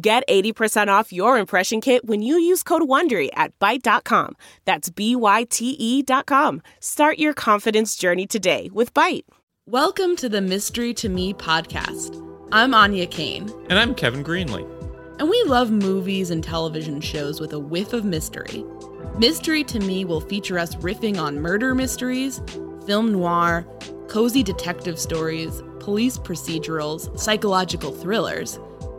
Get 80% off your impression kit when you use code WONDERY at Byte.com. That's B-Y-T-E dot com. Start your confidence journey today with Byte. Welcome to the Mystery to Me podcast. I'm Anya Kane. And I'm Kevin Greenlee. And we love movies and television shows with a whiff of mystery. Mystery to Me will feature us riffing on murder mysteries, film noir, cozy detective stories, police procedurals, psychological thrillers,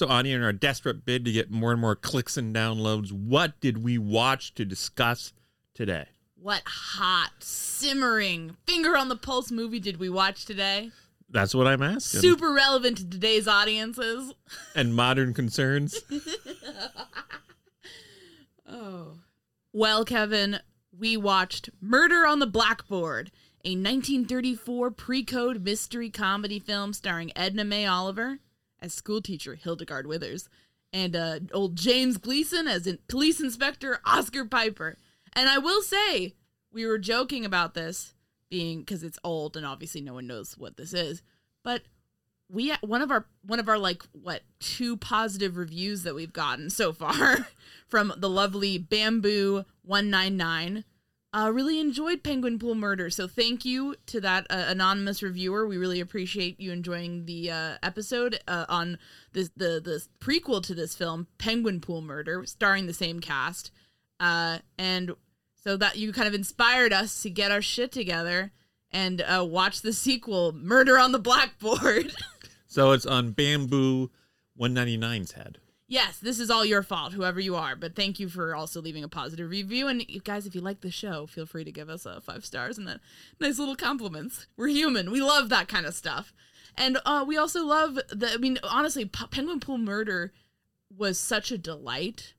So, Anya, in our desperate bid to get more and more clicks and downloads, what did we watch to discuss today? What hot, simmering, finger on the pulse movie did we watch today? That's what I'm asking. Super relevant to today's audiences. And modern concerns. oh. Well, Kevin, we watched Murder on the Blackboard, a 1934 pre code mystery comedy film starring Edna May Oliver as schoolteacher Hildegard Withers and uh, old James Gleason as in police inspector Oscar Piper. And I will say, we were joking about this being because it's old and obviously no one knows what this is, but we one of our one of our like what two positive reviews that we've gotten so far from the lovely Bamboo 199 uh, really enjoyed Penguin Pool Murder. So thank you to that uh, anonymous reviewer. We really appreciate you enjoying the uh, episode uh, on this, the the prequel to this film, Penguin Pool Murder, starring the same cast. Uh, and so that you kind of inspired us to get our shit together and uh, watch the sequel, Murder on the Blackboard. so it's on Bamboo 199's head yes, this is all your fault, whoever you are. But thank you for also leaving a positive review. And you guys, if you like the show, feel free to give us a five stars and that nice little compliments. We're human. We love that kind of stuff. And uh, we also love the. I mean, honestly, Penguin Pool Murder was such a delight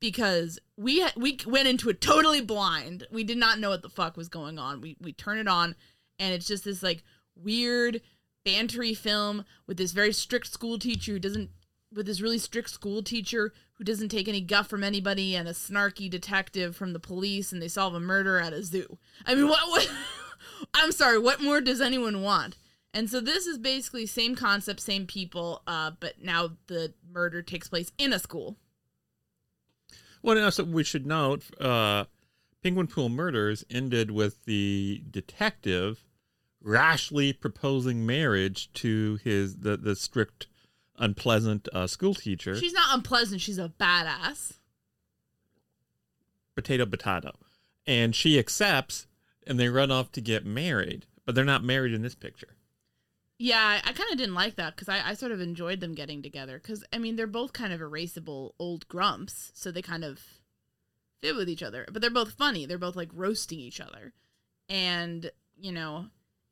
because we ha- we went into it totally blind. We did not know what the fuck was going on. We we turn it on, and it's just this like weird bantery film with this very strict school teacher who doesn't with this really strict school teacher who doesn't take any guff from anybody and a snarky detective from the police and they solve a murder at a zoo. I mean what what I'm sorry, what more does anyone want? And so this is basically same concept, same people, uh, but now the murder takes place in a school. Well, also we should note, uh, Penguin Pool Murders ended with the detective rashly proposing marriage to his the the strict, unpleasant uh, school teacher. She's not unpleasant, she's a badass. potato potato, and she accepts, and they run off to get married, but they're not married in this picture. Yeah, I, I kind of didn't like that because I, I sort of enjoyed them getting together. Because, I mean, they're both kind of erasable old grumps, so they kind of fit with each other. But they're both funny. They're both like roasting each other. And, you know,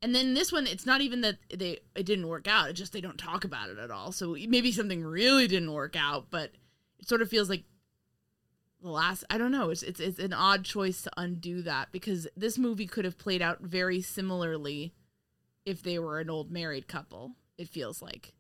and then this one, it's not even that they it didn't work out. It's just they don't talk about it at all. So maybe something really didn't work out, but it sort of feels like the last I don't know, it's it's it's an odd choice to undo that because this movie could have played out very similarly if they were an old married couple. It feels like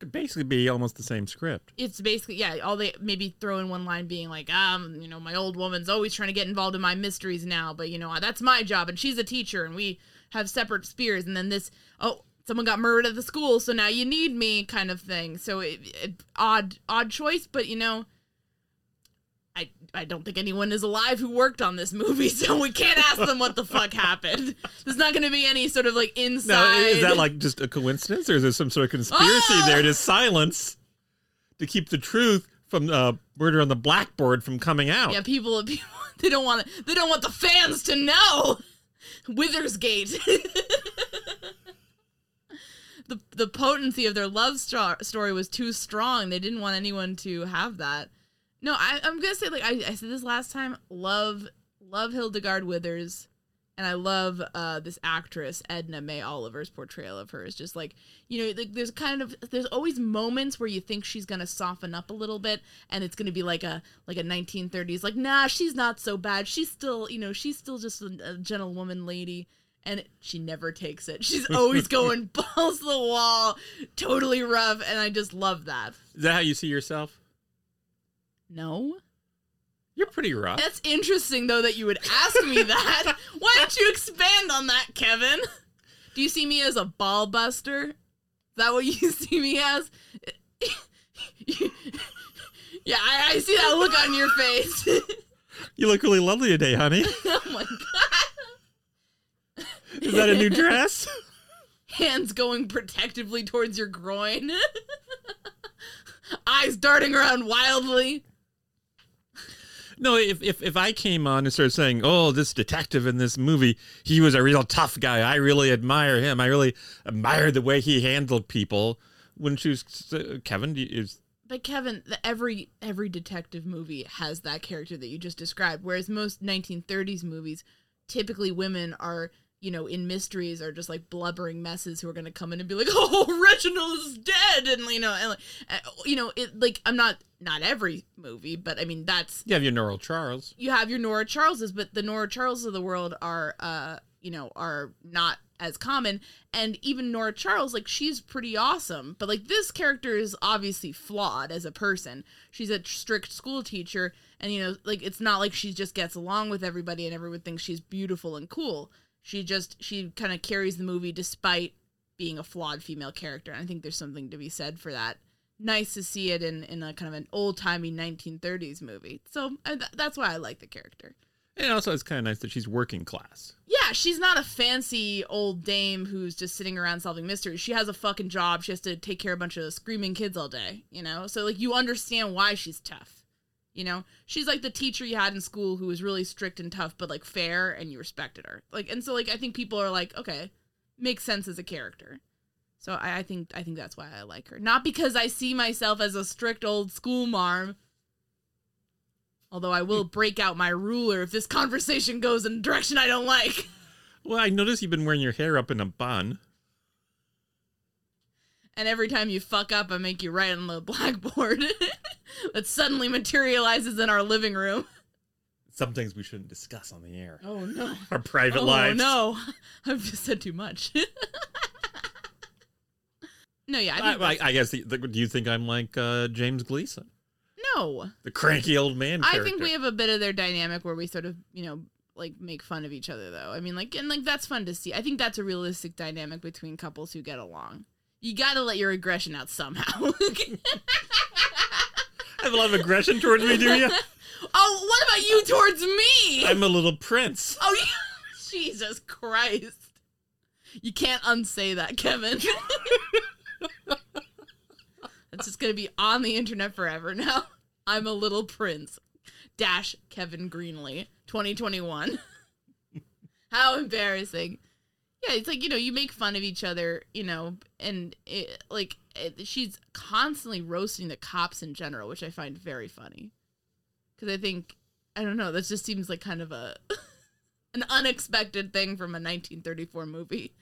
Could basically be almost the same script. it's basically yeah. All they maybe throw in one line being like, um, you know, my old woman's always trying to get involved in my mysteries now, but you know that's my job, and she's a teacher, and we have separate spears, and then this oh. Someone got murdered at the school, so now you need me, kind of thing. So it, it, odd, odd choice, but you know, I I don't think anyone is alive who worked on this movie, so we can't ask them what the fuck happened. There's not going to be any sort of like inside. Now, is that like just a coincidence, or is there some sort of conspiracy Ah! there to silence, to keep the truth from uh, murder on the blackboard from coming out? Yeah, people, people they don't want to, they don't want the fans to know. Withersgate. the the potency of their love sto- story was too strong. They didn't want anyone to have that. No, I, I'm gonna say like I, I said this last time. Love love Hildegard Withers, and I love uh, this actress Edna May Oliver's portrayal of her is just like you know like, there's kind of there's always moments where you think she's gonna soften up a little bit, and it's gonna be like a like a 1930s like nah she's not so bad she's still you know she's still just a, a gentlewoman lady. And she never takes it. She's always going balls to the wall, totally rough, and I just love that. Is that how you see yourself? No, You're pretty rough. That's interesting, though, that you would ask me that. Why don't you expand on that, Kevin? Do you see me as a ball buster? Is that what you see me as? yeah, I, I see that look on your face. You look really lovely today, honey. oh my god. Is that a new dress? Hands going protectively towards your groin. Eyes darting around wildly. No, if, if if I came on and started saying, "Oh, this detective in this movie, he was a real tough guy. I really admire him. I really admire the way he handled people." Wouldn't you, Kevin? Is But Kevin, the, every every detective movie has that character that you just described. Whereas most 1930s movies, typically women are you know in mysteries are just like blubbering messes who are going to come in and be like, "Oh, Reginald is dead," and you know, and like, uh, you know, it like I'm not not every movie, but I mean that's you have your Nora Charles? you have your Nora Charleses, but the Nora Charles of the world are, uh, you know, are not as common. And even Nora Charles, like, she's pretty awesome. But, like, this character is obviously flawed as a person. She's a strict school teacher, and, you know, like, it's not like she just gets along with everybody and everyone thinks she's beautiful and cool. She just, she kind of carries the movie despite being a flawed female character. And I think there's something to be said for that. Nice to see it in, in a kind of an old timey 1930s movie. So th- that's why I like the character. And also, it's kind of nice that she's working class. Yeah, she's not a fancy old dame who's just sitting around solving mysteries. She has a fucking job. She has to take care of a bunch of screaming kids all day, you know? So, like, you understand why she's tough. You know? She's like the teacher you had in school who was really strict and tough, but, like, fair, and you respected her. Like, and so, like, I think people are like, okay, makes sense as a character. So I, I think I think that's why I like her. Not because I see myself as a strict old school marm. Although I will hmm. break out my ruler if this conversation goes in a direction I don't like. Well, I notice you've been wearing your hair up in a bun. And every time you fuck up, I make you write on the blackboard. that suddenly materializes in our living room. Some things we shouldn't discuss on the air. Oh no. Our private oh lives. Oh no. I've just said too much. no, yeah, I I, I, I guess. The, the, do you think I'm like uh, James Gleason, no. the cranky old man? I think we have a bit of their dynamic where we sort of, you know, like make fun of each other though. I mean, like and like that's fun to see. I think that's a realistic dynamic between couples who get along. You got to let your aggression out somehow. Have a lot of aggression towards me, do you? oh, what about you towards me? I'm a little prince. oh, yeah. Jesus Christ. You can't unsay that, Kevin. That's just going to be on the internet forever now. I'm a little prince. Dash Kevin Greenlee 2021. How embarrassing. Yeah, it's like, you know, you make fun of each other, you know, and it, like it, she's constantly roasting the cops in general, which I find very funny. Cuz I think I don't know, that just seems like kind of a an unexpected thing from a 1934 movie.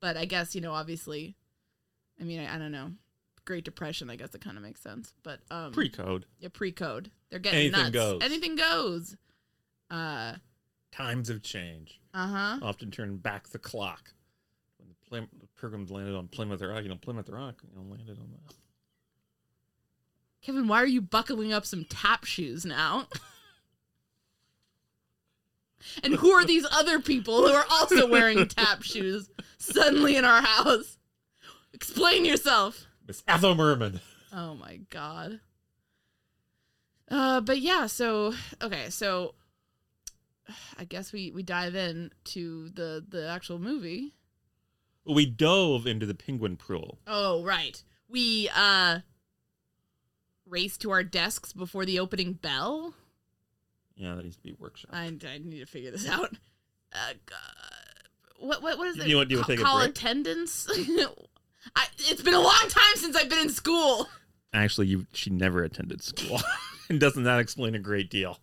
But I guess, you know, obviously I mean, I, I don't know. Great Depression, I guess it kind of makes sense. But um Pre-code. yeah, pre-code. They're getting Anything nuts. goes. Anything goes. Uh Times have changed. uh-huh. Often turn back the clock. When the, the Pilgrims landed on Plymouth Rock, you know, Plymouth Rock, you know, landed on that. Kevin, why are you buckling up some tap shoes now? and who are these other people who are also wearing tap shoes suddenly in our house? Explain yourself. Miss Ethel Merman. Oh my god. Uh but yeah, so okay, so I guess we we dive in to the the actual movie. We dove into the penguin pool. Oh, right. We uh race to our desks before the opening bell. Yeah, that needs to be workshop. I, I need to figure this out. Uh, what what what is it? you want- to take a call break? attendance? I, it's been a long time since I've been in school. Actually, you she never attended school. and doesn't that explain a great deal?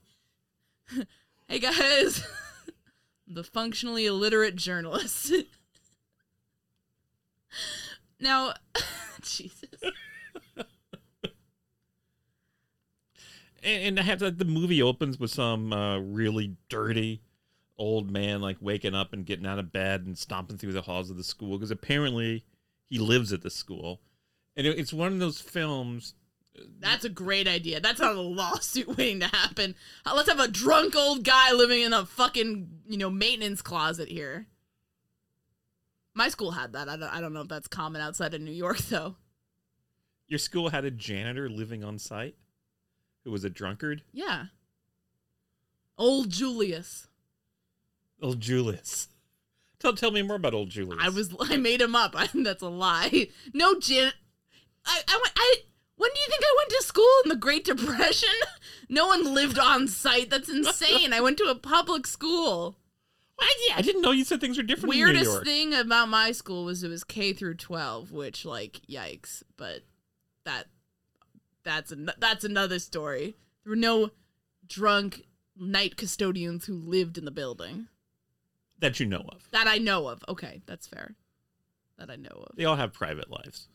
Hey guys, the functionally illiterate journalist. now, Jesus. And, and I have the movie opens with some uh, really dirty old man like waking up and getting out of bed and stomping through the halls of the school because apparently he lives at the school. And it, it's one of those films. That's a great idea. That's not a lawsuit waiting to happen. Uh, Let's have a drunk old guy living in a fucking, you know, maintenance closet here. My school had that. I don't, I don't know if that's common outside of New York, though. Your school had a janitor living on site who was a drunkard. Yeah. Old Julius. Old Julius. Tell tell me more about old Julius. I was I made him up. I, that's a lie. No, Jan. I I went. I when do you think I went to school in the Great Depression? No one lived on site. That's insane. I went to a public school. I, yeah, I didn't know you said things were different in New Weirdest thing about my school was it was K through 12, which like yikes, but that that's an, that's another story. There were no drunk night custodians who lived in the building that you know of. that I know of. Okay, that's fair. That I know of. They all have private lives.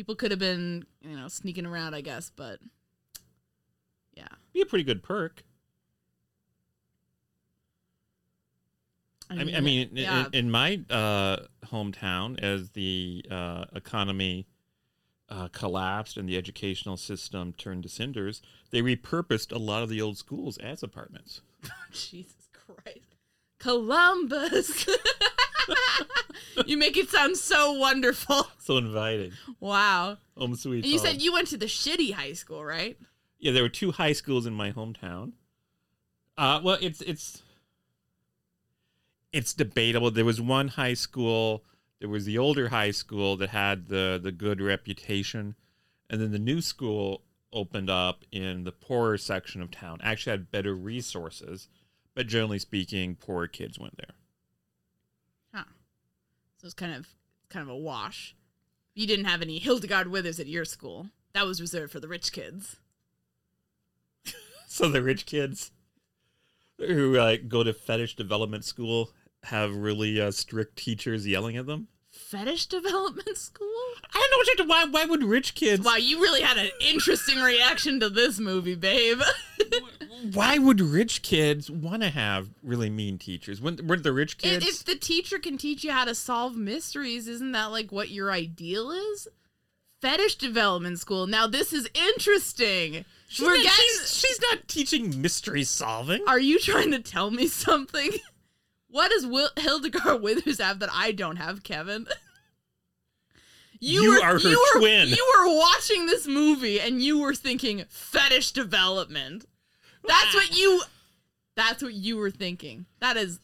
People could have been, you know, sneaking around, I guess, but yeah. Be a pretty good perk. I mean, I mean, in- yeah. in, in my uh, hometown, as the uh, economy uh, collapsed and the educational system turned to cinders, they repurposed a lot of the old schools as apartments. Jesus Christ. Columbus. you make it sound so wonderful. So inviting. Wow. Home sweet. And you home. said you went to the shitty high school, right? yeah, there were two high schools in my hometown. Uh, well, it's it's it's debatable. There was one high school. There was the older high school that had the the good reputation, and then the new school opened up in the poorer section of town. Actually, had better resources, but generally speaking, poorer kids went there. So it's kind of kind of a wash. You didn't have any Hildegard Withers at your school. That was reserved for the rich kids. So the rich kids who uh, go to fetish development school have really uh, strict teachers yelling at them. fetish development school? I don't know what you're. why why would rich kids Wow, you really had an interesting reaction to this movie, babe. why would rich kids want to have really mean teachers? When weren't the rich kids if the teacher can teach you how to solve mysteries, isn't that like what your ideal is? Fetish development school. Now this is interesting. she's, We're not, getting. she's, she's not teaching mystery solving. Are you trying to tell me something? What does Will- Hildegard Withers have that I don't have, Kevin? You are her you were, twin. You were watching this movie and you were thinking fetish development. That's what you. Ah. That's what you were thinking. That is.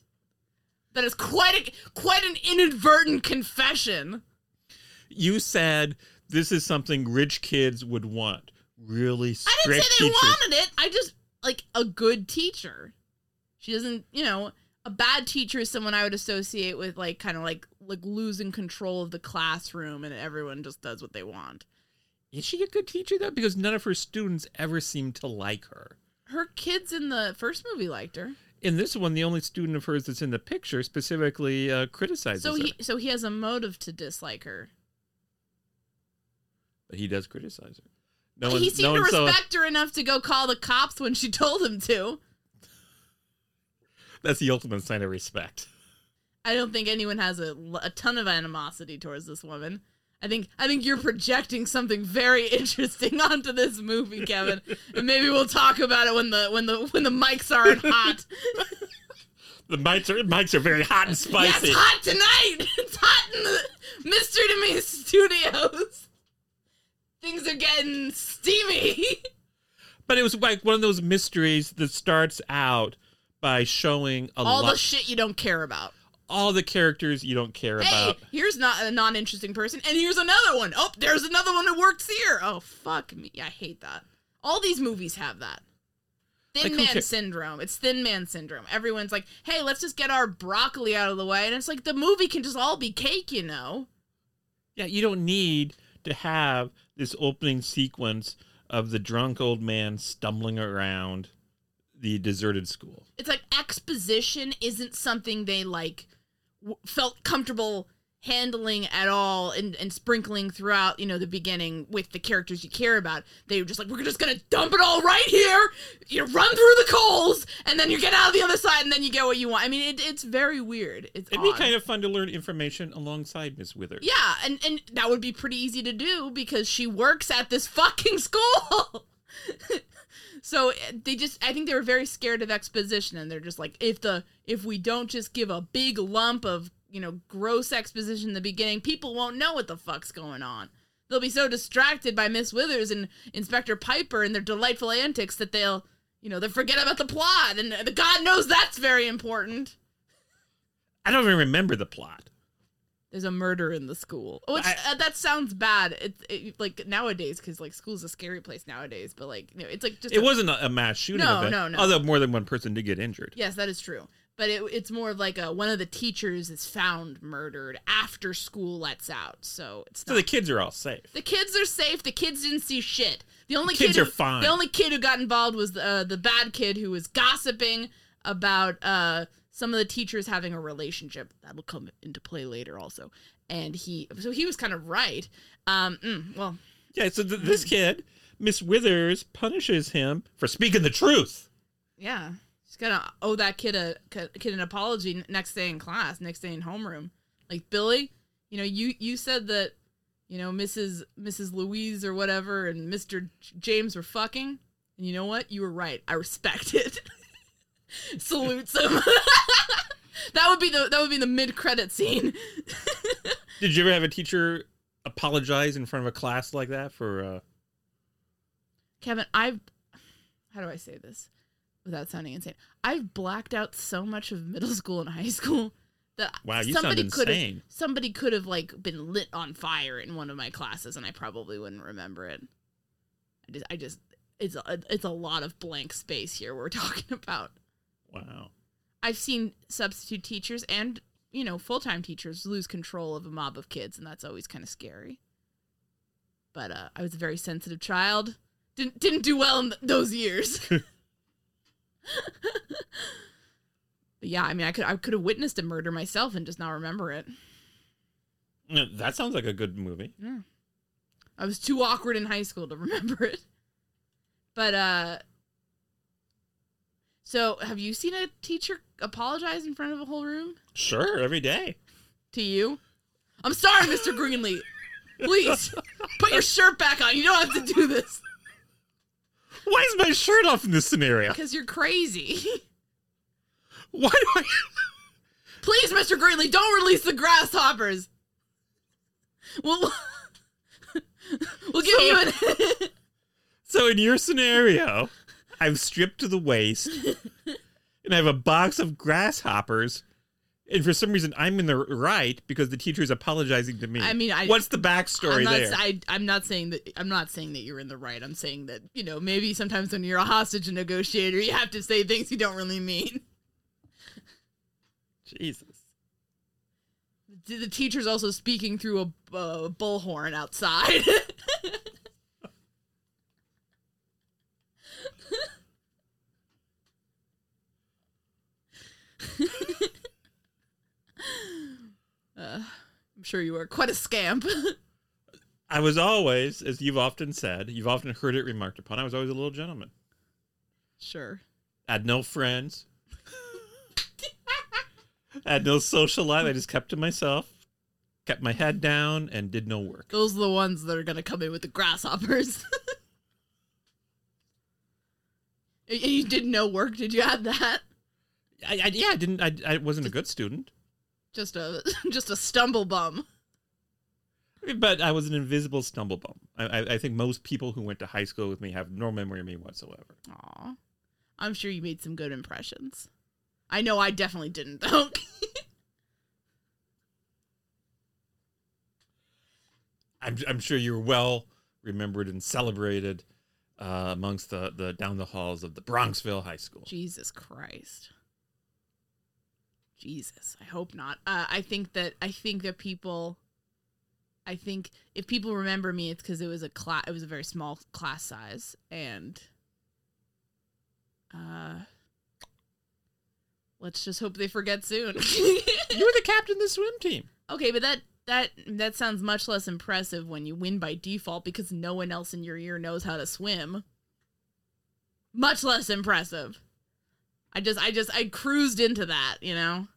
That is quite a quite an inadvertent confession. You said this is something rich kids would want. Really I didn't say they teachers. wanted it. I just like a good teacher. She doesn't, you know, a bad teacher is someone I would associate with like kind of like like losing control of the classroom and everyone just does what they want. Is she a good teacher though? Because none of her students ever seem to like her. Her kids in the first movie liked her. In this one, the only student of hers that's in the picture specifically uh, criticizes So her. so he has a motive to dislike her. But he does criticize her. No he one, seemed no to one saw- respect her enough to go call the cops when she told him to. That's the ultimate sign of respect. I don't think anyone has a, a ton of animosity towards this woman. I think I think you're projecting something very interesting onto this movie, Kevin. and maybe we'll talk about it when the when the when the mics aren't hot. The mics are mics are very hot and yeah, spicy. it's hot tonight. It's hot in the Mystery to Me studios. Things are getting steamy. But it was like one of those mysteries that starts out by showing a All lot the shit you don't care about. All the characters you don't care Hey, about. here's not a non-interesting person, and here's another one. Oh, there's another one who works here. Oh, fuck me. I hate that. All these movies have that. Thin Like, man syndrome. It's thin man syndrome. Everyone's like, hey, let's just get our broccoli out of the way. And it's like the movie can just all be cake, you know? Yeah, you don't need to have this opening sequence of the drunk old man stumbling around the deserted school. It's like exposition isn't something they like w- felt comfortable handling at all and, and sprinkling throughout, you know, the beginning with the characters you care about. They were just like, we're just gonna dump it all right here. You run through the coals, and then you get out of the other side, and then you get what you want. I mean, it, it's very weird. It's It'd be kind of fun to learn information alongside Miss Withers. Yeah, and and that would be pretty easy to do because she works at this fucking school. so eh, they just I think they were very scared of exposition and they're just like if the if we don't just give a big lump of, you know, gross exposition in the beginning, people won't know what the fuck's going on. They'll be so distracted by Miss Withers and Inspector Piper and their delightful antics that they'll, you know, they forget about the plot and God knows that's very important. I don't even remember the plot. There's a murder in the school. It's, I- uh, that sounds bad. It's it, like nowadays because like school's a scary place nowadays. But like you know, it's like just It a- wasn't a, a mass shooting No, event. no, no. Although more than one person did get injured. Yes, that is true. But it, it's more of like a one of the teachers is found murdered after school lets out. So it's So not, the kids are all safe. the kids are safe. The kids didn't see shit. The only kids kid are who, fine. The only kid who got involved was uh, the bad kid who was gossiping about uh, some of the teachers having a relationship. That'll come into play later also. And he, so he was kind of right. Um, mm, well, Yeah, so th- this kid, Miss Withers, punishes him for speaking the truth. yeah, she's gonna owe that kid a kid an apology next day in class, next day in homeroom. Like Billy, you know, you you said that, you know, Mrs. Mrs. Louise or whatever and Mr. J- James were fucking, and you know what? You were right. I respect it. Salutes him. that would be the that would be the mid credit scene. Did you ever have a teacher apologize in front of a class like that for uh Kevin, I've how do I say this without sounding insane? I've blacked out so much of middle school and high school that Wow, you somebody could insane. have somebody could have like been lit on fire in one of my classes and I probably wouldn't remember it. I just I just it's a, it's a lot of blank space here we're talking about. Wow. I've seen substitute teachers and you know full-time teachers lose control of a mob of kids and that's always kind of scary. But uh, I was a very sensitive child. Didn't didn't do well in th- those years. but yeah, I mean, I could I could have witnessed a murder myself and just not remember it. That sounds like a good movie. Yeah. I was too awkward in high school to remember it. But uh so have you seen a teacher apologize in front of a whole room Sure, every day. to you? I'm sorry, Mr. Greenlee. Please put your shirt back on. You don't have to do this Why is my shirt off in this scenario? because you're crazy. Why do I? Please, Mr. Greenlee, don't release the grasshoppers. We'll, we'll give you an. So in your scenario, I'm stripped to the waist, and I have a box of grasshoppers, and for some reason I'm in the right because the teacher is apologizing to me. I mean, I- what's the I'm backstory not, there? I, I'm not saying that. I'm not saying that you're in the right. I'm saying that you know maybe sometimes when you're a hostage negotiator, you have to say things you don't really mean. Jesus. The the teacher's also speaking through a uh, bullhorn outside. uh, I'm sure you are quite a scamp. I was always, as you've often said, you've often heard it remarked upon. I was always a little gentleman. sure. I had no friends. I had no social life. I just kept to myself, kept my head down, and did no work. Those are the ones that are gonna come in with the grasshoppers. You did no work. Did you add that? I, I, yeah, I didn't. I, I wasn't a good student, Just a just a stumble bum. but I was an invisible stumble bum. I, I, I think most people who went to high school with me have no memory of me whatsoever. Aw. I'm sure you made some good impressions. I know I definitely didn't though. I'm, I'm sure you're well remembered and celebrated uh, amongst the, the down the halls of the Bronxville High School. Jesus Christ. Jesus, I hope not. Uh, I think that I think that people I think if people remember me it's cuz it was a class it was a very small class size and uh let's just hope they forget soon. You were the captain of the swim team. okay, but that that that sounds much less impressive when you win by default because no one else in your year knows how to swim. Much less impressive. I just I just I cruised into that, you know.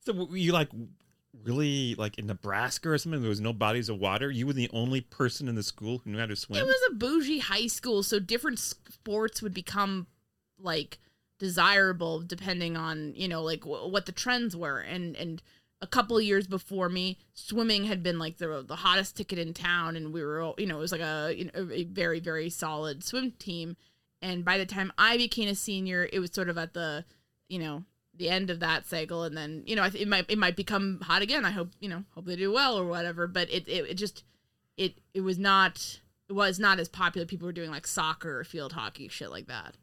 So were you like really like in Nebraska or something? There was no bodies of water. You were the only person in the school who knew how to swim. It was a bougie high school, so different sports would become like desirable depending on you know like w- what the trends were. And and a couple of years before me, swimming had been like the the hottest ticket in town, and we were all- you know it was like a you know, a very very solid swim team. And by the time I became a senior, it was sort of at the you know the end of that cycle. And then you know it might it might become hot again. I hope you know hope they do well or whatever. But it it, it just it it was not it was not as popular. People were doing like soccer or field hockey shit like that.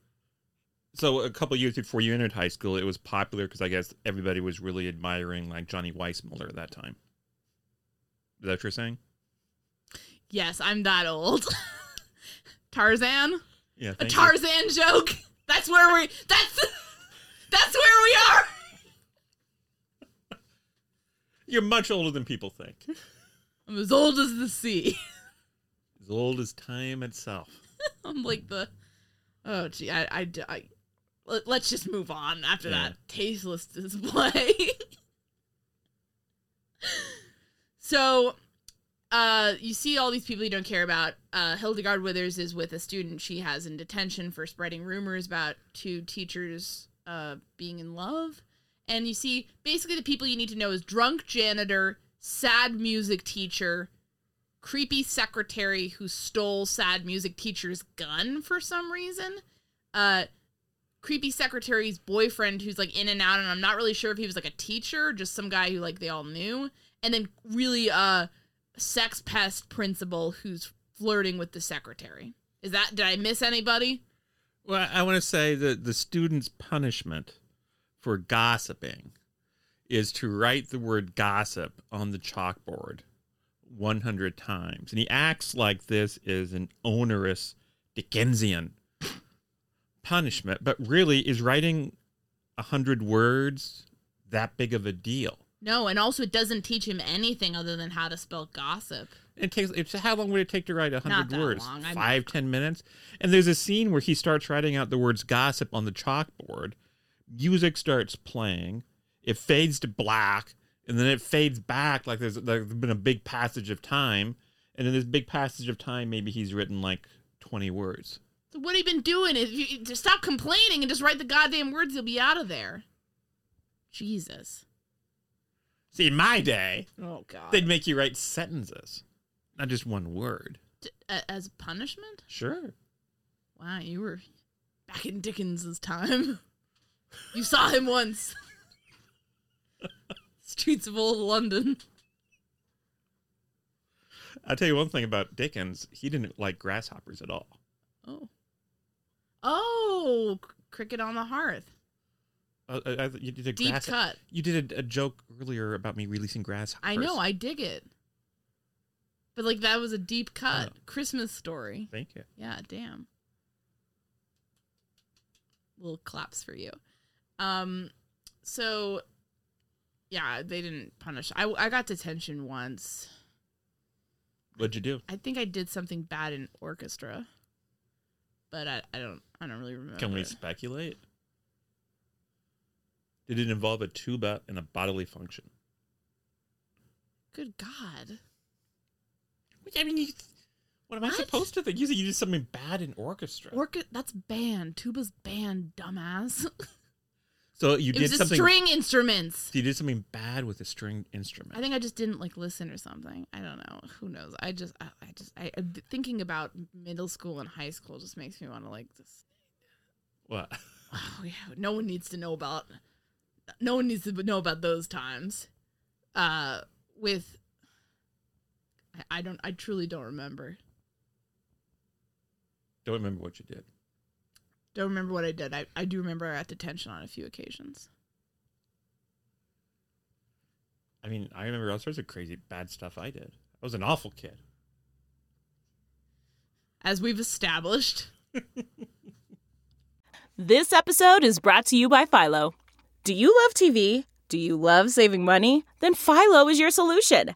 So a couple years before you entered high school, it was popular because I guess everybody was really admiring like Johnny Weissmuller at that time. Is that what you're saying? yes i'm that old. Tarzan Yeah. a thank you. tarzan joke that's where we that's that's where we are You're much older than people think. i'm as old as the sea As old as time itself. i'm like the oh gee i i, I let, us just move on after Yeah. that tasteless display so uh you see all these people you don't care about. Uh hildegard withers is with a student she has in detention for spreading rumors about two teachers uh being in love. And you see basically the people you need to know is drunk janitor sad music teacher creepy secretary who stole sad music teacher's gun for some reason uh creepy secretary's boyfriend who's like in and out and i'm not really sure if he was like a teacher just some guy who like they all knew. And then really uh sex pest principal who's flirting with the secretary is that did i miss anybody Well, I want to say that the student's punishment for gossiping is to write the word gossip on the chalkboard 100 times. And he acts like this is an onerous Dickensian punishment, but really is writing 100 words that big of a deal? No, and also it doesn't teach him anything other than how to spell gossip. It takes. It's how long would it take to write a hundred words? long, Five, ten minutes. And there's a scene where he starts writing out the words gossip on the chalkboard. Music starts playing. It fades to black, and then it fades back like there's, there's been a big passage of time. And in this big passage of time, maybe he's written like twenty words. So what have you been doing? If you just stop complaining and just write the goddamn words, you'll be out of there. Jesus. See, in my day, Oh God. they'd make you write sentences, not just one word. D- as punishment? Sure. Wow, you were back in Dickens's time. You saw him once. Streets of old London. I'll tell you one thing about Dickens. He didn't like grasshoppers at all. Oh. Oh, cricket on the hearth. Uh, uh, uh, you did a Deep grass- cut. You did a, a joke earlier about me releasing grasshoppers. I know, I dig it. But like that was a deep cut Oh. Christmas story. Thank you. Yeah, damn. Little claps for you. Um, so yeah, they didn't punish. I I got detention once. What'd you do? I think I did something bad in orchestra, but I, I don't I don't really remember. Can we speculate? Did it involve a tuba and a bodily function? Good God! I mean, you, what am I What? supposed to think? You said you did something bad in orchestra. Orca that's band. Tuba's band, dumbass. so you it did was just something. string instruments. so you did something bad with a string instrument. I think I just didn't like listen or something. I don't know. Who knows? I just, I, I just, I uh, I- thinking about middle school and high school just makes me want to like just. what? Oh yeah, no one needs to know about. No one needs to know about those times. Uh, with. I, I don't. I truly don't remember. Don't remember what you did. Don't remember what I did. I, I do remember I got detention on a few occasions. I mean, I remember all sorts of crazy bad stuff I did. I was an awful kid. As we've established, This episode is brought to you by Philo. Do you love TV? Do you love saving money? Then Philo is your solution.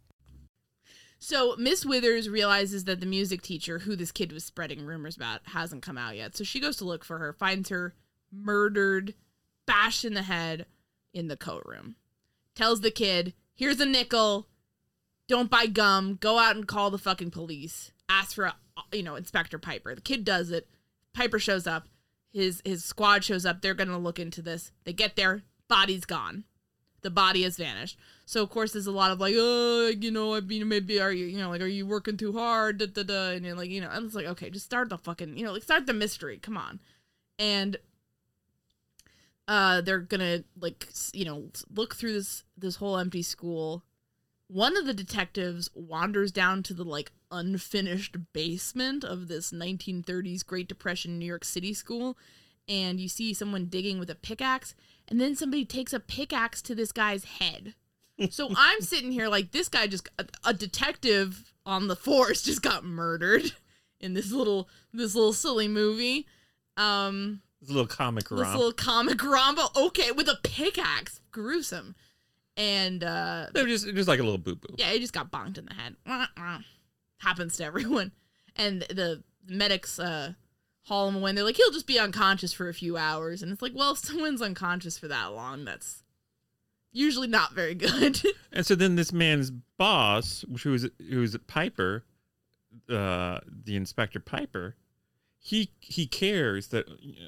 So Miss Withers realizes that the music teacher, who this kid was spreading rumors about, hasn't come out yet. So she goes to look for her, finds her murdered, bashed in the head in the coat room. Tells the kid, "Here's a nickel. Don't buy gum. Go out and call the fucking police. Ask for, you know, Inspector Piper." The kid does it. Piper shows up. His his squad shows up. They're gonna look into this. They get there. Body's gone the body has vanished. So of course there's a lot of like, oh, you know, I mean, maybe are you, you know, like, are you working too hard? Da, da, da. And like, you know, and it's like, okay, just start the fucking, you know, like start the mystery. Come on. And uh, they're gonna like, you know, look through this this whole empty school. One of the detectives wanders down to the like unfinished basement of this 1930s Great Depression New York City school, and you see someone digging with a pickaxe, and then somebody takes a pickaxe to this guy's head. So I'm sitting here like this guy just a, a detective on the force just got murdered in this little this little silly movie. Um a little comic romp. this romp. little comic rombo. Okay, with a pickaxe, gruesome, and uh, They're just just like a little boo boo. yeah, he just got bonked in the head. Happens to everyone, and the medics uh haul him away. They're like, he'll just be unconscious for a few hours, and it's like, well, if someone's unconscious for that long, that's usually not very good. And so then this man's boss, who was who was Piper, uh, the inspector Piper, he he cares that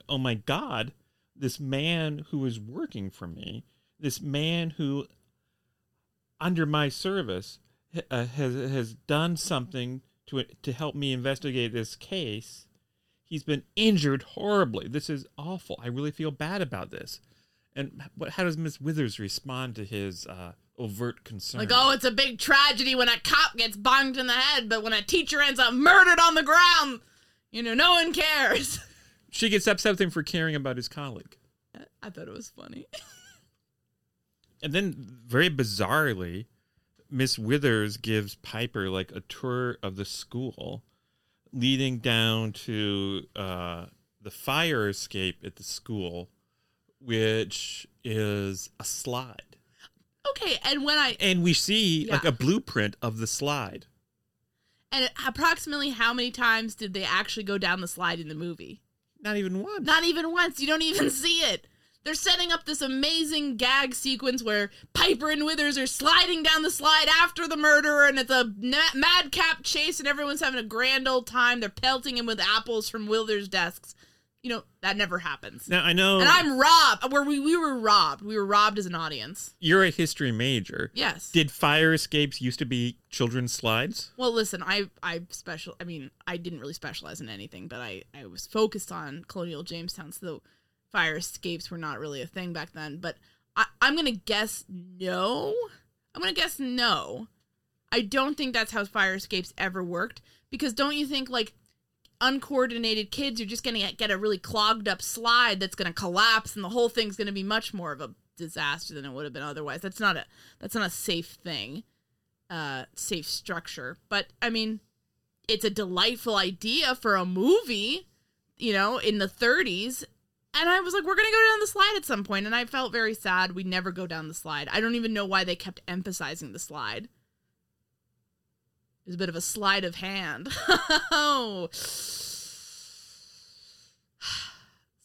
oh my God, this man who is working for me, this man who under my service uh, has has done something to to help me investigate this case. He's been injured horribly. This is awful. I really feel bad about this. And what? How does Miss Withers respond to his uh, overt concern? like, oh, it's a big tragedy when a cop gets bonked in the head, but when a teacher ends up murdered on the ground, you know, no one cares. she gets upset with him for caring about his colleague. I thought it was funny. And then, very bizarrely, Miss Withers gives Piper like a tour of the school, leading down to uh, the fire escape at the school, which is a slide. Okay, and when I And we see like a blueprint of the slide. and approximately how many times did they actually go down the slide in the movie? Not even once. Not even once. You don't even see it. They're setting up this amazing gag sequence where Piper and Withers are sliding down the slide after the murderer, and it's a madcap chase, and everyone's having a grand old time. They're pelting him with apples from Withers' desks. You know that never happens. now I know And I'm robbed. Where we we were robbed. We were robbed as an audience. you're a history major. Yes. Did fire escapes used to be children's slides? Well, listen, I I special. I mean, I didn't really specialize in anything, but I I was focused on colonial Jamestown, so fire escapes were not really a thing back then. But I, I'm gonna guess no. I'm gonna guess no. I don't think that's how fire escapes ever worked because don't you think like uncoordinated kids are just gonna get a really clogged up slide that's gonna collapse and the whole thing's gonna be much more of a disaster than it would have been otherwise. That's not a that's not a safe thing uh safe structure but i mean it's a delightful idea for a movie you know in the 30s and i was like we're gonna go down the slide at some point. and i felt very sad we never go down the slide. I don't even know why they kept emphasizing the slide. It was a bit of a sleight of hand. Oh.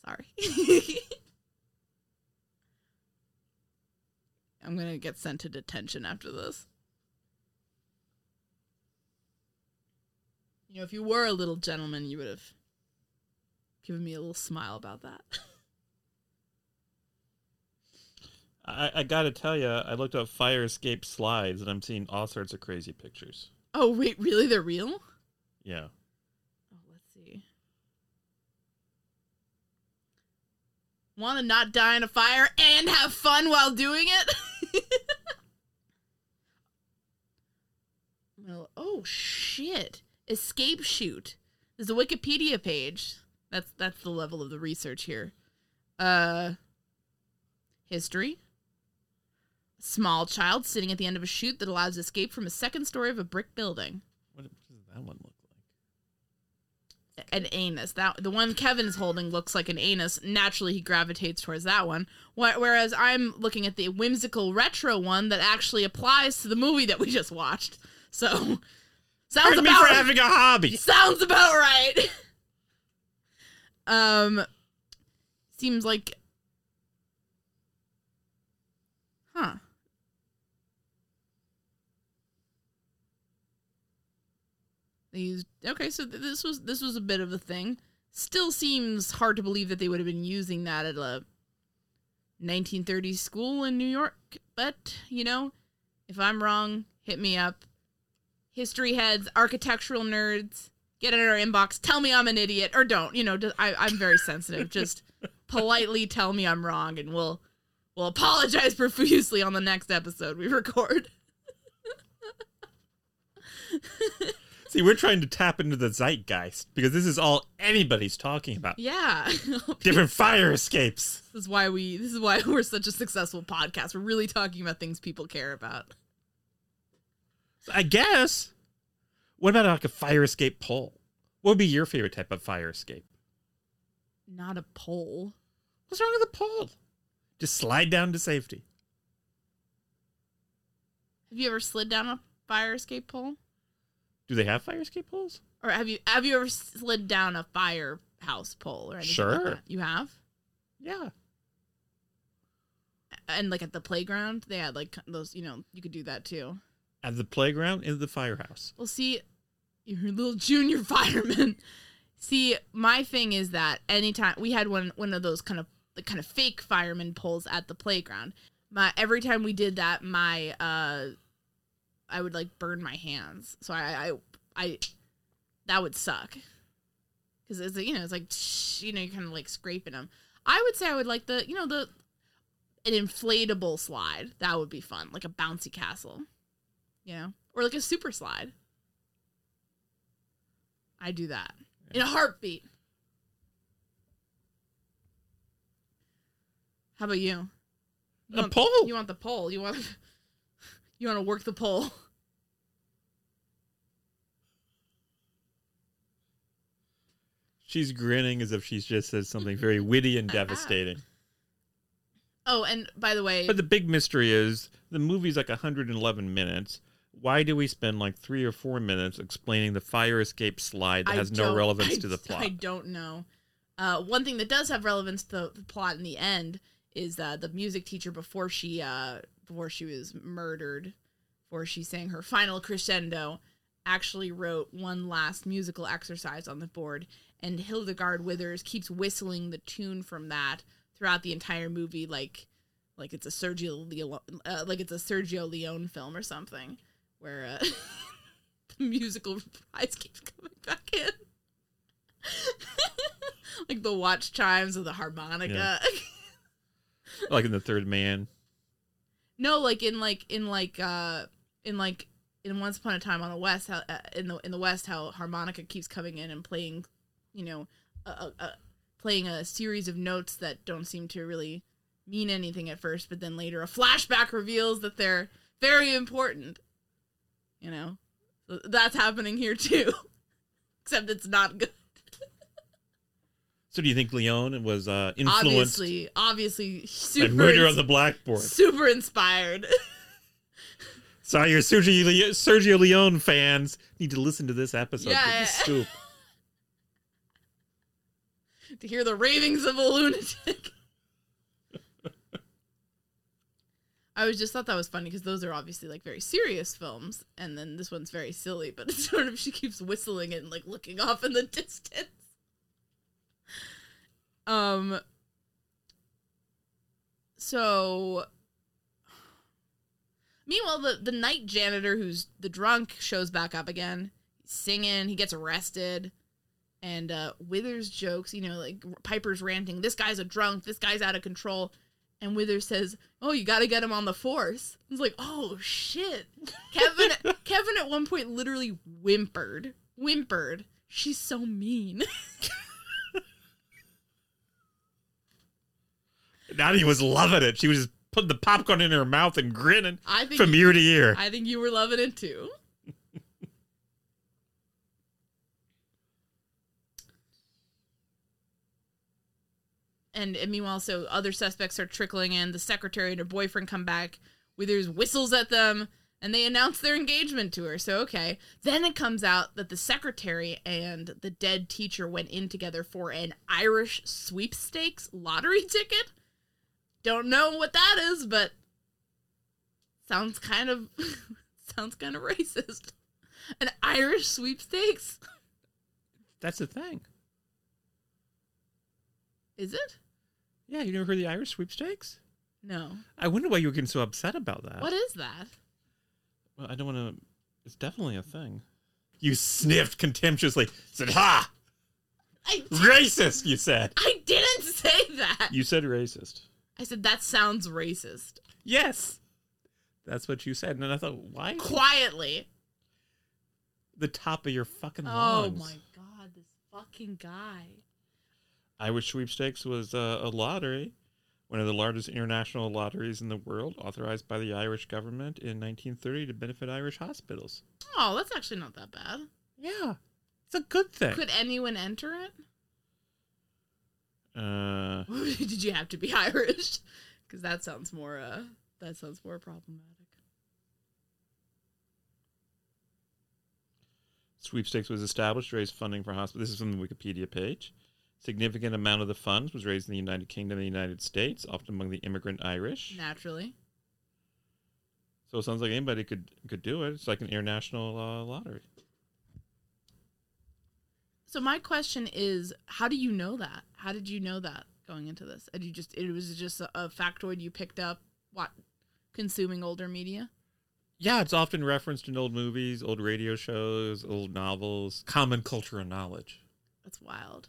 Sorry. I'm gonna get sent to detention after this. You know, if you were a little gentleman, you would have given me a little smile about that. I, I gotta tell you, I looked up fire escape slides and I'm seeing all sorts of crazy pictures. oh, wait, really? They're real? Yeah. Oh, let's see. Want to not die in a fire and have fun while doing it? well, oh shit! Escape chute. There's a Wikipedia page. That's that's the level of the research here. Uh, history. Small child sitting at the end of a chute that allows escape from a second story of a brick building. What, does that one look like? an anus. That the one Kevin's holding looks like an anus. Naturally, he gravitates towards that one. Whereas I'm looking at the whimsical retro one that actually applies to the movie that we just watched. So sounds Pardon me about for having a hobby. sounds about right. um, seems like, huh? They used okay, so th- this was this was a bit of a thing. Still seems hard to believe that they would have been using that at a 1930s school in New York, but you know, if I'm wrong, hit me up. History heads, architectural nerds, get in our inbox. Tell me I'm an idiot, or don't. You know, just, I, I'm very sensitive. Just politely tell me I'm wrong, and we'll we'll apologize profusely on the next episode we record. See, we're trying to tap into the zeitgeist because this is all anybody's talking about. Yeah. Different fire escapes. This is why we this is why we're such a successful podcast. We're really talking about things people care about. I guess. What about like a fire escape pole? What would be your favorite type of fire escape? not a pole. What's wrong with a pole? Just slide down to safety. Have you ever slid down a fire escape pole? Do they have fire escape poles? Or have you have you ever slid down a firehouse pole or anything like Sure. that? You have? Yeah. And like at the playground, they had like those, you know, you could do that too. At the playground in the firehouse. Well, see, you're a little junior fireman. See, my thing is that anytime we had one one of those kind of the kind of fake fireman poles at the playground. My every time we did that, my uh, I would like burn my hands. So I I, I that would suck because it's you know it's like you know you're kind of like scraping them. I would say I would like the you know the an inflatable slide that would be fun like a bouncy castle, you know, or like a super slide. I do that in a heartbeat. How about you? You want- pole? You want the pole? You want you want to work the pole? She's grinning as if she's just said something very witty and devastating. Oh, and by the way, But the big mystery is the movie's like 111 minutes. Why do we spend like three or four minutes explaining the fire escape slide that I has no relevance I- to the plot? I don't know. Uh, one thing that does have relevance to the plot in the end is uh, the music teacher before she uh, before she was murdered, before she sang her final crescendo, actually wrote one last musical exercise on the board, and Hildegarde Withers keeps whistling the tune from that throughout the entire movie, like like it's a Sergio Leone, uh, like it's a Sergio Leone film or something, where uh, the musical reprise keeps coming back in. like the watch chimes of the harmonica. like in the third man. no, like in like in like uh in like in Once Upon a Time in the West, how uh, in the in the West, how harmonica keeps coming in and playing, you know, a, a, a playing a series of notes that don't seem to really mean anything at first, but then later a flashback reveals that they're very important. You know, that's happening here too, except it's not good. So do you think Leone was uh, influenced obviously, obviously, super Murder ins- on the Blackboard? super inspired. Sorry, your Sergio, Le- Sergio Leone fans need to listen to this episode. Yeah, yeah. scoop. to hear the ravings of a lunatic. I was just thought that was funny because those are obviously like very serious films, and then this one's very silly. But it's sort of she keeps whistling and like looking off in the distance. Um. So. Meanwhile, the the night janitor, who's the drunk, shows back up again. Singing. He gets arrested and uh Withers jokes, you know, like Piper's ranting, this guy's a drunk, this guy's out of control. And Withers says, "Oh, you got to get him on the force." It's like, "Oh shit." Kevin Kevin at one point literally whimpered. Whimpered. She's so mean. Nadia was loving it. She was just putting the popcorn in her mouth and grinning I think from ear to ear. I think you were loving it too. And, and meanwhile, so other suspects are trickling in. The secretary and her boyfriend come back. Withers whistles at them, and they announce their engagement to her. So okay. Then it comes out that the secretary and the dead teacher went in together for an Irish sweepstakes lottery ticket. Don't know what that is, but sounds kind of sounds kind of racist. An Irish sweepstakes? That's the thing. Is it? Yeah, you never heard the Irish sweepstakes? No. I wonder why you were getting so upset about that. What is that? Well, I don't want to. It's definitely a thing. You sniffed contemptuously. Said, "Ha! I Racist!" You said. I didn't say that. You said racist. I said that sounds racist. Yes. That's what you said, and then I thought, why? Quietly. The top of your fucking oh lungs. Oh my god, this fucking guy. Irish sweepstakes was uh, a lottery, one of the largest international lotteries in the world, authorized by the Irish government in 1930 to benefit Irish hospitals. Oh, that's actually not that bad. Yeah, it's a good thing. Could anyone enter it? Uh, Did you have to be Irish? Because that sounds more. Uh, that sounds more problematic. sweepstakes was established to raise funding for hospitals. This is from the Wikipedia page. Significant amount of the funds was raised in the United Kingdom and the United States, often among the immigrant Irish. Naturally. So it sounds like anybody could could do it. It's like an international uh, lottery. So my question is, how do you know that? How did you know that going into this? And you just it was just a, a factoid you picked up what consuming older media? Yeah, it's often referenced in old movies, old radio shows, old novels, common cultural knowledge. That's wild.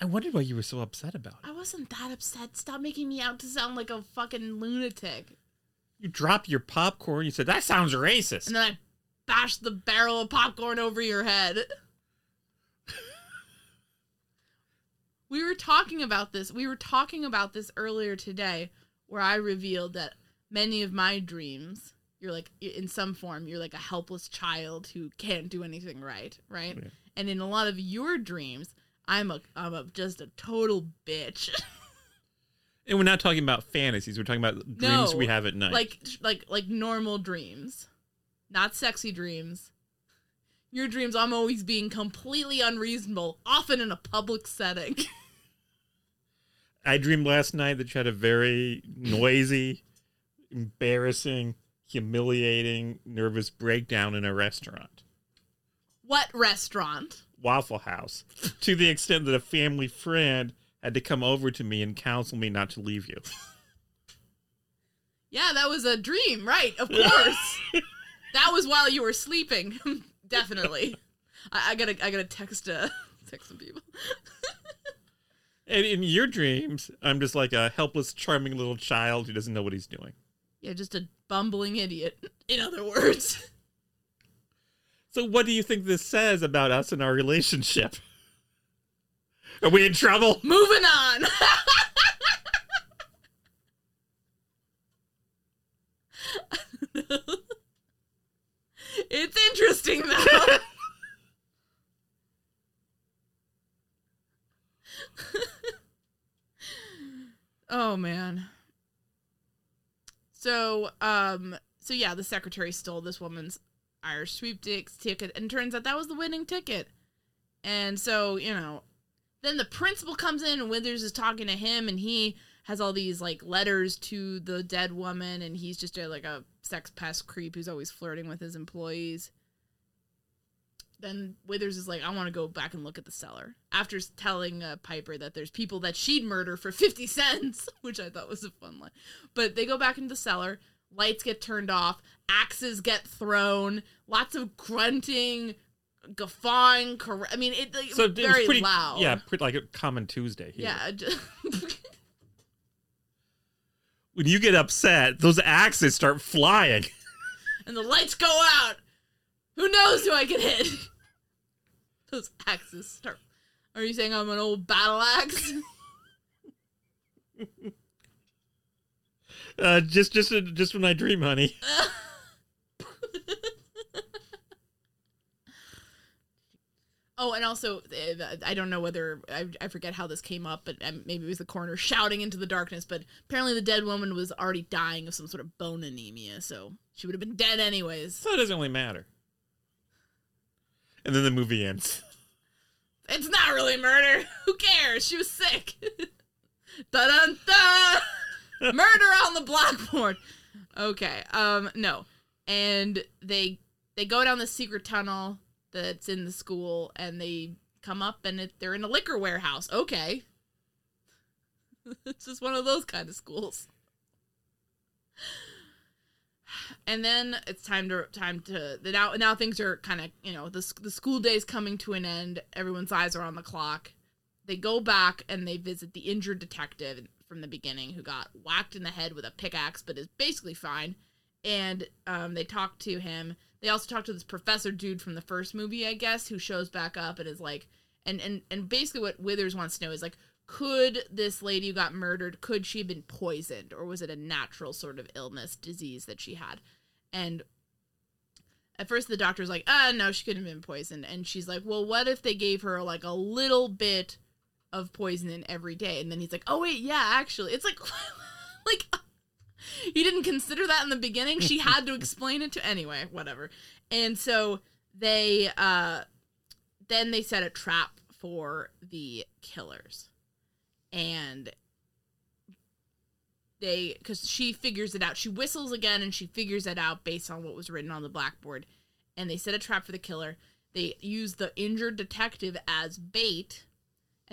I wondered why you were so upset about it. I wasn't that upset. Stop making me out to sound like a fucking lunatic. You dropped your popcorn. You said that sounds racist. And then I bashed the barrel of popcorn over your head. we were talking about this. We were talking about this earlier today where I revealed that many of my dreams, you're like in some form, you're like a helpless child who can't do anything right, right? Yeah. And in a lot of your dreams, I'm a I'm a just a total bitch. and we're not talking about fantasies. We're talking about dreams No, we have at night. like like like normal dreams not sexy dreams your dreams i'm always being completely unreasonable often in a public setting I dreamed last night that you had a very noisy, embarrassing, humiliating, nervous breakdown in a restaurant. what restaurant Waffle House to the extent that a family friend had to come over to me and counsel me not to leave you. yeah that was a dream right of course that was while you were sleeping definitely I, I gotta i gotta text uh text some people And in your dreams, I'm just like a helpless, charming little child who doesn't know what he's doing. yeah just a bumbling idiot in other words So, what do you think this says about us and our relationship? Are we in trouble? moving on it's interesting though oh man so um so yeah the secretary stole this woman's irish sweepstakes ticket and turns out that was the winning ticket and so you know then the principal comes in and Withers is talking to him and he has all these like letters to the dead woman and he's just a, like a sex pest creep who's always flirting with his employees. Then Withers is like, I want to go back and look at the cellar. After telling uh, Piper that there's people that she'd murder for 50 cents, which I thought was a fun line. But they go back into the cellar, lights get turned off, axes get thrown, lots of grunting, guffawing. Cor- I mean, it, like, So it was very pretty loud. Yeah, pretty like a common Tuesday. Here. Yeah. When you get upset, those axes start flying. and the lights go out. Who knows who I can hit? Those axes start. Are you saying I'm an old battle axe? Uh, just, just, just when I dream, honey. oh, and also, uh, I don't know whether I, I forget how this came up, but um, maybe it was the coroner shouting into the darkness. But apparently, the dead woman was already dying of some sort of bone anemia, so she would have been dead anyways. So it doesn't really matter. And then the movie ends. It's not really murder. Who cares? She was sick. dun dun dun. Murder on the blackboard. Okay. Um. No. And they they go down the secret tunnel that's in the school, and they come up, and it, they're in a liquor warehouse. Okay. it's just one of those kind of schools. And then it's time to time to the now now things are kind of you know the the school day's coming to an end. Everyone's eyes are on the clock. They go back and they visit the injured detective from the beginning who got whacked in the head with a pickaxe but is basically fine. And um, they talk to him. They also talk to this professor dude from the first movie, I guess, who shows back up and is like, and and and basically what Withers wants to know is like, could this lady who got murdered, could she have been poisoned, or was it a natural sort of illness, disease that she had? And at first the doctor's like, ah, no, she couldn't have been poisoned. And she's like, well, what if they gave her like a little bit of poison every day. And then he's like, oh, wait, yeah, actually. It's like, like, you didn't consider that in the beginning. She had to explain it to, anyway, whatever. And so they, uh, then they set a trap for the killers. And they, because she figures it out. She whistles again and she figures it out based on what was written on the blackboard. And they set a trap for the killer. They use the injured detective as bait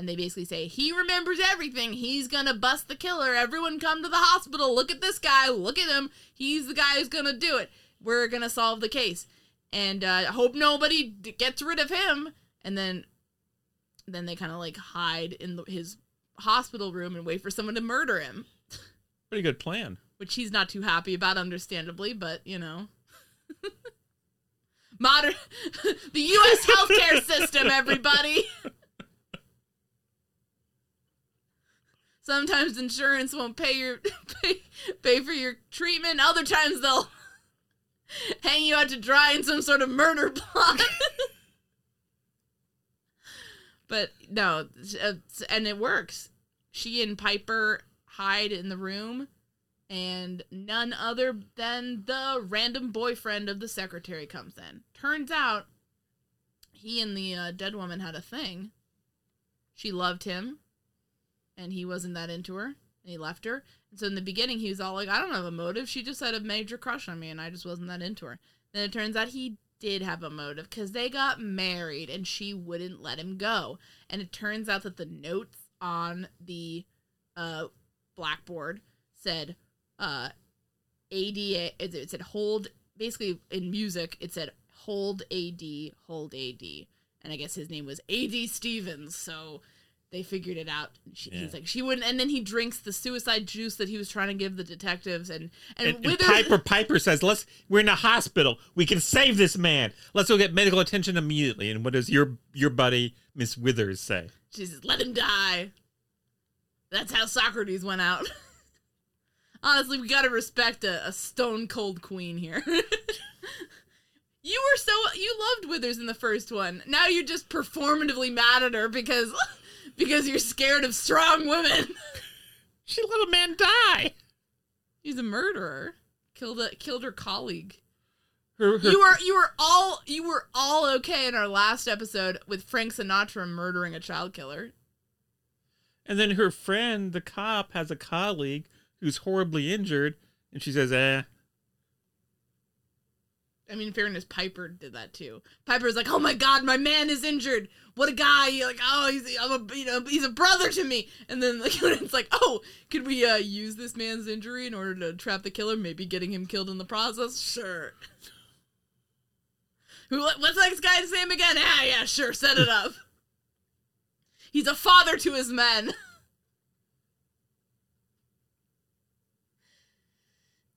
and they basically say he remembers everything. He's gonna bust the killer. Everyone come to the hospital. Look at this guy. Look at him. He's the guy who's gonna do it. We're gonna solve the case. And uh, hope nobody d- gets rid of him. And then then they kind of like hide in the, his hospital room and wait for someone to murder him. Pretty good plan. which he's not too happy about understandably but you know. Modern the us healthcare system everybody Sometimes insurance won't pay your pay, pay for your treatment. Other times they'll hang you out to dry in some sort of murder plot. but no, and it works. She and Piper hide in the room, and none other than the random boyfriend of the secretary comes in. Turns out he and the uh, dead woman had a thing. She loved him and he wasn't that into her and he left her. And so in the beginning he was all like i don't have a motive. She just had a major crush on me and i just wasn't that into her. Then it turns out he did have a motive because they got married and she wouldn't let him go. And it turns out that the notes on the uh blackboard said uh ada it it said hold basically in music it said hold ad hold ad and i guess his name was ad stevens so they figured it out. She, Yeah. He's like, she wouldn't. And then he drinks the suicide juice that he was trying to give the detectives. And and, And, and Piper Piper says, "Let's. We're in a hospital. We can save this man. Let's go get medical attention immediately." And what does your your buddy Miss Withers say? she says, "Let him die." That's how Socrates went out. Honestly, we gotta respect a, a stone cold queen here. you were so you loved Withers in the first one. Now you're just performatively mad at her because because you're scared of strong women. She let a man die. She's a murderer. Killed a, killed her colleague. Her, her, You were you were all you were all okay in our last episode with Frank Sinatra murdering a child killer. and then her friend, the cop, has a colleague who's horribly injured, and she says, "Eh." I mean, fairness, Piper did that too. Piper's like, "Oh my God, my man is injured. What a guy! You're like, oh, he's I'm a you know he's a brother to me." And then like, it's like, "Oh, could we uh, use this man's injury in order to trap the killer? Maybe getting him killed in the process? Sure." Who? What's that guy's name again? Ah, yeah, sure. Set it up. he's a father to his men.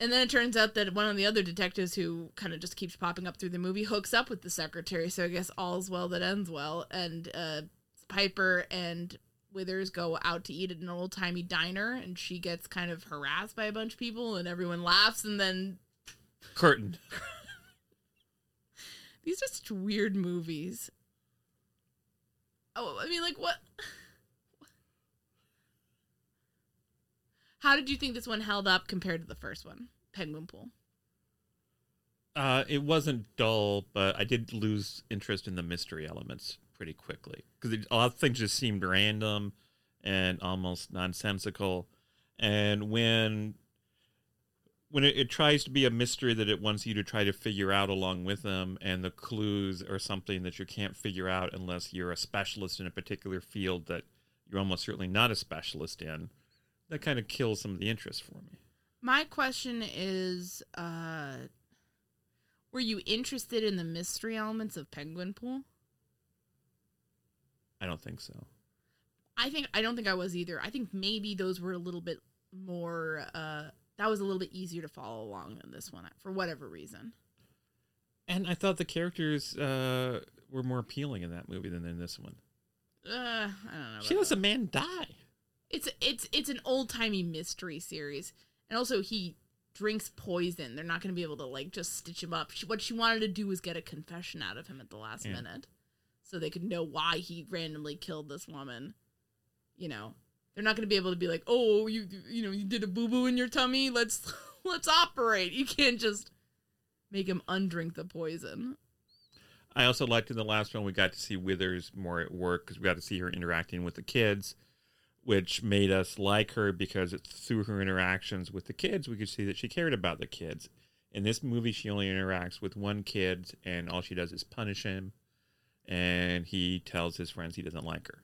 And then it turns out that one of the other detectives who kind of just keeps popping up through the movie hooks up with the secretary. So I guess all's well that ends well. And uh, Piper and Withers go out to eat at an old timey diner, and she gets kind of harassed by a bunch of people, and everyone laughs. And then Curtain. these are such weird movies. Oh, I mean, like what? How did you think this one held up compared to the first one, Penguin Pool? Uh, it wasn't dull, but I did lose interest in the mystery elements pretty quickly because a lot of things just seemed random and almost nonsensical. And when when it, it tries to be a mystery that it wants you to try to figure out along with them, and the clues are something that you can't figure out unless you're a specialist in a particular field that you're almost certainly not a specialist in, that kind of kills some of the interest for me. My question is uh were you interested in the mystery elements of Penguin Pool? I don't think so. I think I don't think I was either. I think maybe those were a little bit more uh that was a little bit easier to follow along than this one for whatever reason. And I thought the characters uh, were more appealing in that movie than in this one. Uh I don't know. She lets that. a man die. It's it's it's an old-timey mystery series. And also he drinks poison. They're not going to be able to like just stitch him up. She, what she wanted to do was get a confession out of him at the last Yeah. minute so they could know why he randomly killed this woman. you know, they're not going to be able to be like, "Oh, you you know, you did a boo-boo in your tummy. Let's let's operate." You can't just make him undrink the poison. I also liked in the last one we got to see Withers more at work because we got to see her interacting with the kids, which made us like her because it's through her interactions with the kids we could see that she cared about the kids. In this movie, she only interacts with one kid, and all she does is punish him, and he tells his friends he doesn't like her.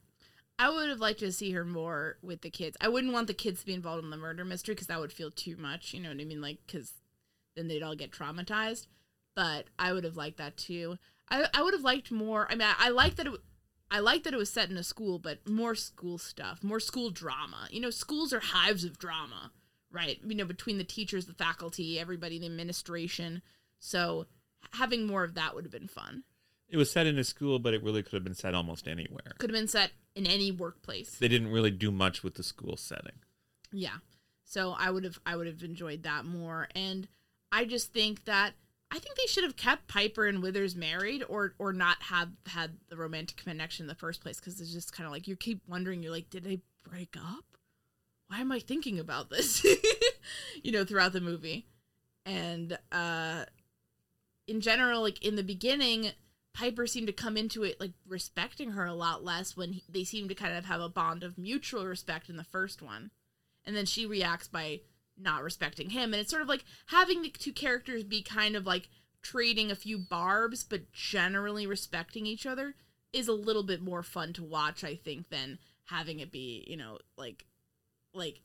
I would have liked to see her more with the kids. I wouldn't want the kids to be involved in the murder mystery because that would feel too much. You know what I mean? Like, because then they'd all get traumatized. But I would have liked that too. I, I would have liked more. I mean, I, I like that it. I like that it was set in a school, but more school stuff, more school drama. You know, schools are hives of drama, right? You know, between the teachers, the faculty, everybody, the administration. So having more of that would have been fun. It was set in a school, but it really could have been set almost anywhere. Could have been set in any workplace. They didn't really do much with the school setting. Yeah. So I would have I would have enjoyed that more. And I just think that I think they should have kept Piper and Withers married or or not have had the romantic connection in the first place because it's just kind of like you keep wondering you're like did they break up? Why am I thinking about this? you know, throughout the movie. And uh in general like in the beginning Piper seemed to come into it like respecting her a lot less when he, they seemed to kind of have a bond of mutual respect in the first one. And then she reacts by not respecting him. And it's sort of like having the two characters be kind of like trading a few barbs, but generally respecting each other is a little bit more fun to watch, I think, than having it be, you know, like like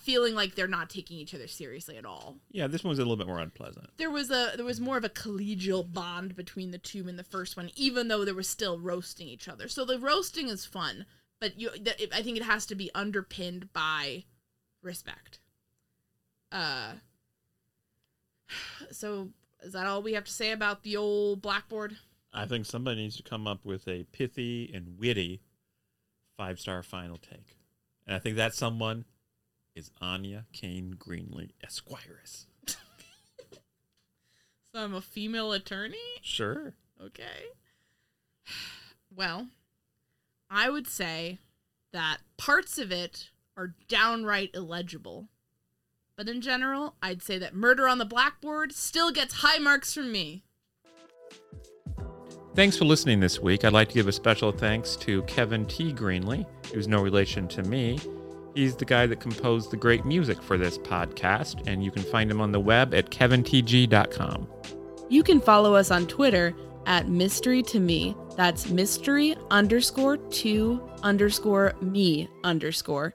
feeling like they're not taking each other seriously at all. Yeah, this one was a little bit more unpleasant. There was a there was more of a collegial bond between the two in the first one, even though there was still roasting each other. So the roasting is fun, but you I think it has to be underpinned by respect. Uh so is that all we have to say about the old blackboard? I think somebody needs to come up with a pithy and witty five star final take. And I think that someone is Anya Kane Greenlee, Esquires. so I'm a female attorney? Sure. Okay. Well, I would say that parts of it are downright illegible. But in general, I'd say that Murder on the Blackboard still gets high marks from me. Thanks for listening this week. I'd like to give a special thanks to Kevin T. Greenley, who's no relation to me. He's the guy that composed the great music for this podcast, and you can find him on the web at kevintg.com. You can follow us on Twitter at mystery to me. That's mystery underscore to underscore me underscore.